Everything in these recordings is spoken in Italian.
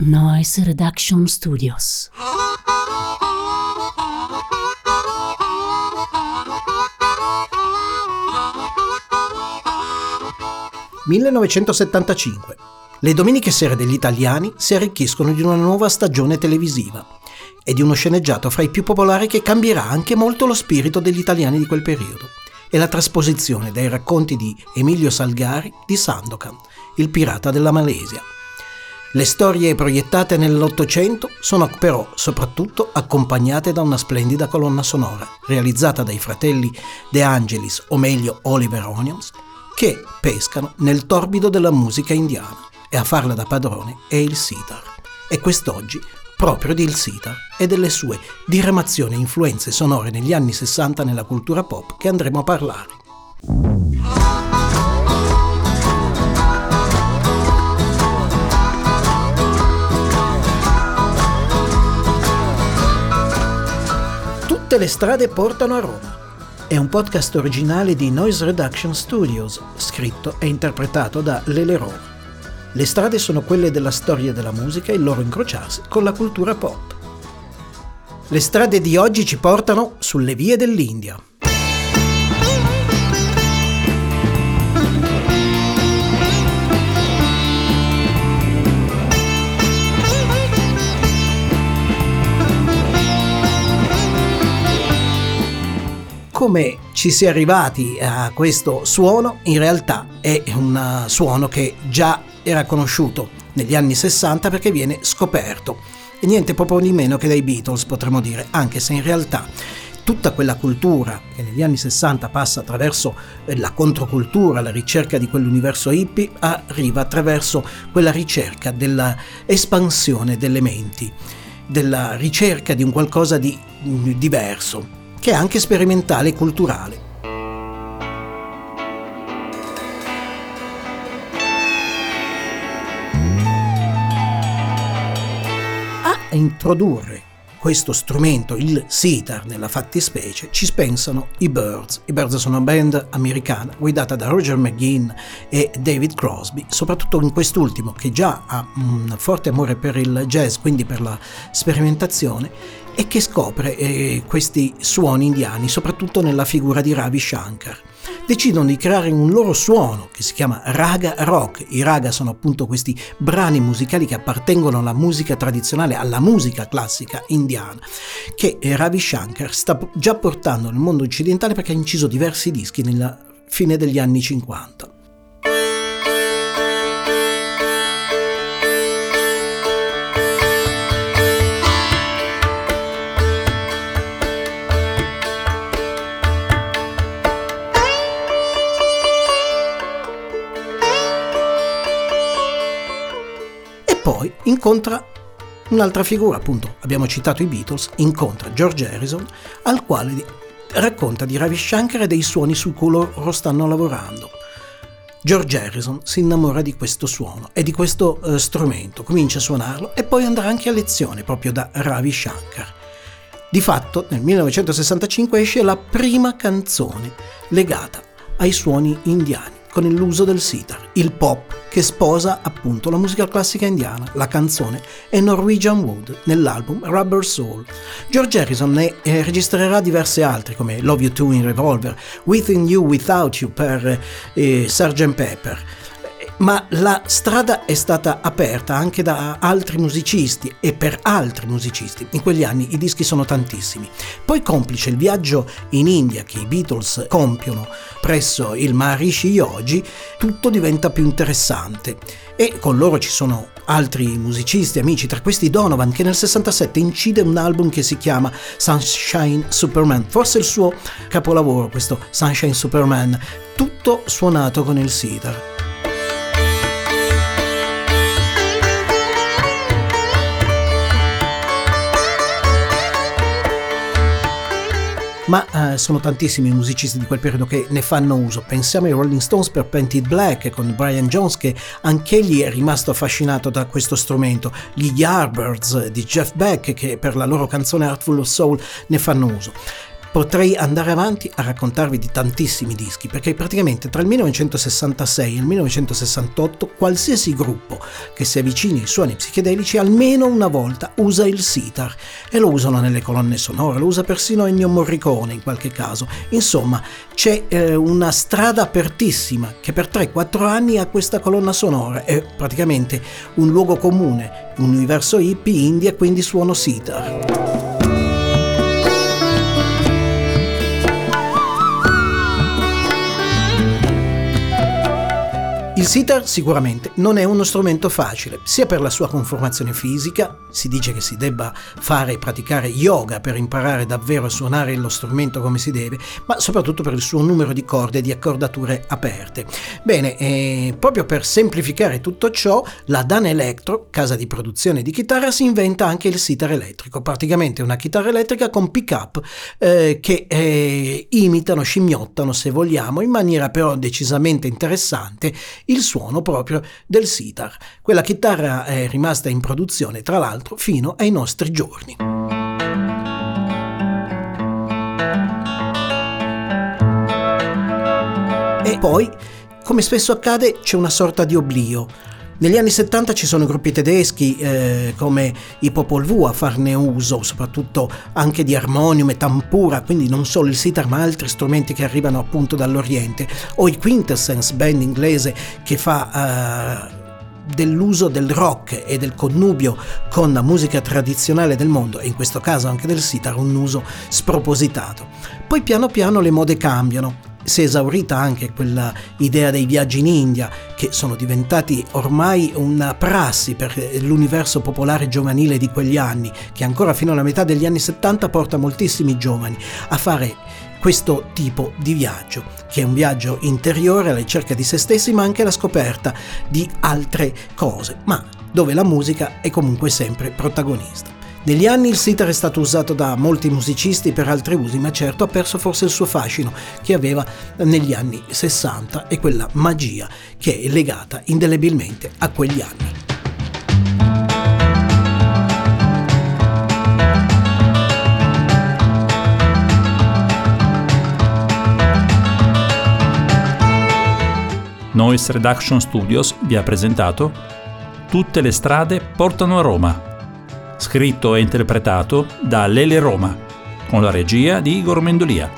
Noise Reduction Studios. 1975. Le domeniche sere degli italiani si arricchiscono di una nuova stagione televisiva e di uno sceneggiato fra i più popolari che cambierà anche molto lo spirito degli italiani di quel periodo. È la trasposizione dai racconti di Emilio Salgari di Sandokan, il pirata della Malesia. Le storie proiettate nell'Ottocento sono però soprattutto accompagnate da una splendida colonna sonora, realizzata dai fratelli De Angelis, o meglio Oliver Onions, che pescano nel torbido della musica indiana e a farla da padrone è il sitar. E quest'oggi proprio del sitar e delle sue diramazioni e influenze sonore negli anni 60 nella cultura pop che andremo a parlare. Tutte le strade portano a Roma è un podcast originale di Noise Reduction Studios, scritto e interpretato da Lele Roma. Le strade sono quelle della storia della musica e il loro incrociarsi con la cultura pop. Le strade di oggi ci portano sulle vie dell'India. Come ci si è arrivati a questo suono in realtà è un suono che già era conosciuto negli anni 60 perché viene scoperto. E niente proprio di meno che dai Beatles potremmo dire, anche se in realtà tutta quella cultura che negli anni 60 passa attraverso la controcultura, la ricerca di quell'universo hippie, arriva attraverso quella ricerca dell'espansione delle menti, della ricerca di un qualcosa di diverso, che è anche sperimentale e culturale. A introdurre questo strumento, il sitar nella fattispecie, ci pensano i Birds. I Birds sono una band americana guidata da Roger McGinn e David Crosby, soprattutto in quest'ultimo che già ha un forte amore per il jazz, quindi per la sperimentazione, e che scopre eh, questi suoni indiani, soprattutto nella figura di Ravi Shankar. Decidono di creare un loro suono che si chiama raga rock. I raga sono appunto questi brani musicali che appartengono alla musica tradizionale, alla musica classica indiana, che Ravi Shankar sta già portando nel mondo occidentale perché ha inciso diversi dischi nella fine degli anni 50. Poi incontra un'altra figura, appunto, abbiamo citato i Beatles, incontra George Harrison, al quale racconta di Ravi Shankar e dei suoni su cui loro stanno lavorando. George Harrison si innamora di questo suono e di questo uh, strumento, comincia a suonarlo e poi andrà anche a lezione proprio da Ravi Shankar. Di fatto, nel 1965 esce la prima canzone legata ai suoni indiani con l'uso del sitar, il pop che sposa appunto la musica classica indiana. La canzone è Norwegian Wood nell'album Rubber Soul. George Harrison ne eh, registrerà diverse altre come Love You Too in Revolver, Within You Without You per eh, Sgt. Pepper ma la strada è stata aperta anche da altri musicisti e per altri musicisti. In quegli anni i dischi sono tantissimi. Poi complice il viaggio in India che i Beatles compiono presso il Maharishi Yogi, tutto diventa più interessante e con loro ci sono altri musicisti, amici, tra questi Donovan che nel 67 incide un album che si chiama Sunshine Superman, forse il suo capolavoro questo Sunshine Superman, tutto suonato con il sitar. Ma eh, sono tantissimi i musicisti di quel periodo che ne fanno uso. Pensiamo ai Rolling Stones per Painted Black con Brian Jones che anch'egli è rimasto affascinato da questo strumento, gli Yardbirds di Jeff Beck che per la loro canzone Artful of Soul ne fanno uso. Potrei andare avanti a raccontarvi di tantissimi dischi, perché praticamente tra il 1966 e il 1968 qualsiasi gruppo che si avvicini ai suoni psichedelici almeno una volta usa il sitar e lo usano nelle colonne sonore, lo usa persino Ennio Morricone in qualche caso. Insomma, c'è eh, una strada apertissima che per 3-4 anni ha questa colonna sonora, è praticamente un luogo comune, un universo hippie, indie e quindi suono sitar. Il sitar sicuramente non è uno strumento facile, sia per la sua conformazione fisica, si dice che si debba fare e praticare yoga per imparare davvero a suonare lo strumento come si deve, ma soprattutto per il suo numero di corde e di accordature aperte. Bene, eh, proprio per semplificare tutto ciò, la Dan Electro, casa di produzione di chitarra, si inventa anche il sitar elettrico, praticamente una chitarra elettrica con pick-up eh, che eh, imitano, scimmiottano se vogliamo, in maniera però decisamente interessante il suono proprio del sitar. Quella chitarra è rimasta in produzione, tra l'altro, fino ai nostri giorni. E poi, come spesso accade, c'è una sorta di oblio. Negli anni 70 ci sono gruppi tedeschi eh, come i Popol Vuh a farne uso, soprattutto anche di armonium e tampura, quindi non solo il sitar ma altri strumenti che arrivano appunto dall'Oriente, o i Quintessence, band inglese che fa... Eh, dell'uso del rock e del connubio con la musica tradizionale del mondo e in questo caso anche del sitar un uso spropositato. Poi piano piano le mode cambiano si è esaurita anche quella idea dei viaggi in India, che sono diventati ormai una prassi per l'universo popolare giovanile di quegli anni, che ancora fino alla metà degli anni 70 porta moltissimi giovani a fare questo tipo di viaggio, che è un viaggio interiore alla ricerca di se stessi, ma anche alla scoperta di altre cose, ma dove la musica è comunque sempre protagonista. Negli anni il sitar è stato usato da molti musicisti per altri usi, ma certo ha perso forse il suo fascino che aveva negli anni 60 e quella magia che è legata indelebilmente a quegli anni. Noise Reduction Studios vi ha presentato Tutte le strade portano a Roma scritto e interpretato da Lele Roma, con la regia di Igor Mendolia.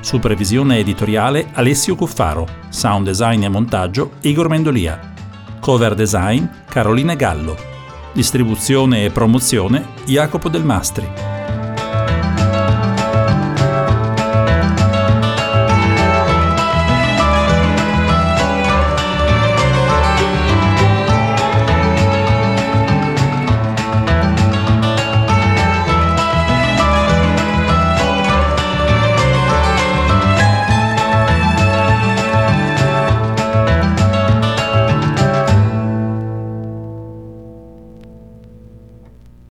Supervisione editoriale Alessio Cuffaro, sound design e montaggio Igor Mendolia. Cover design Carolina Gallo. Distribuzione e promozione Jacopo Del Mastri.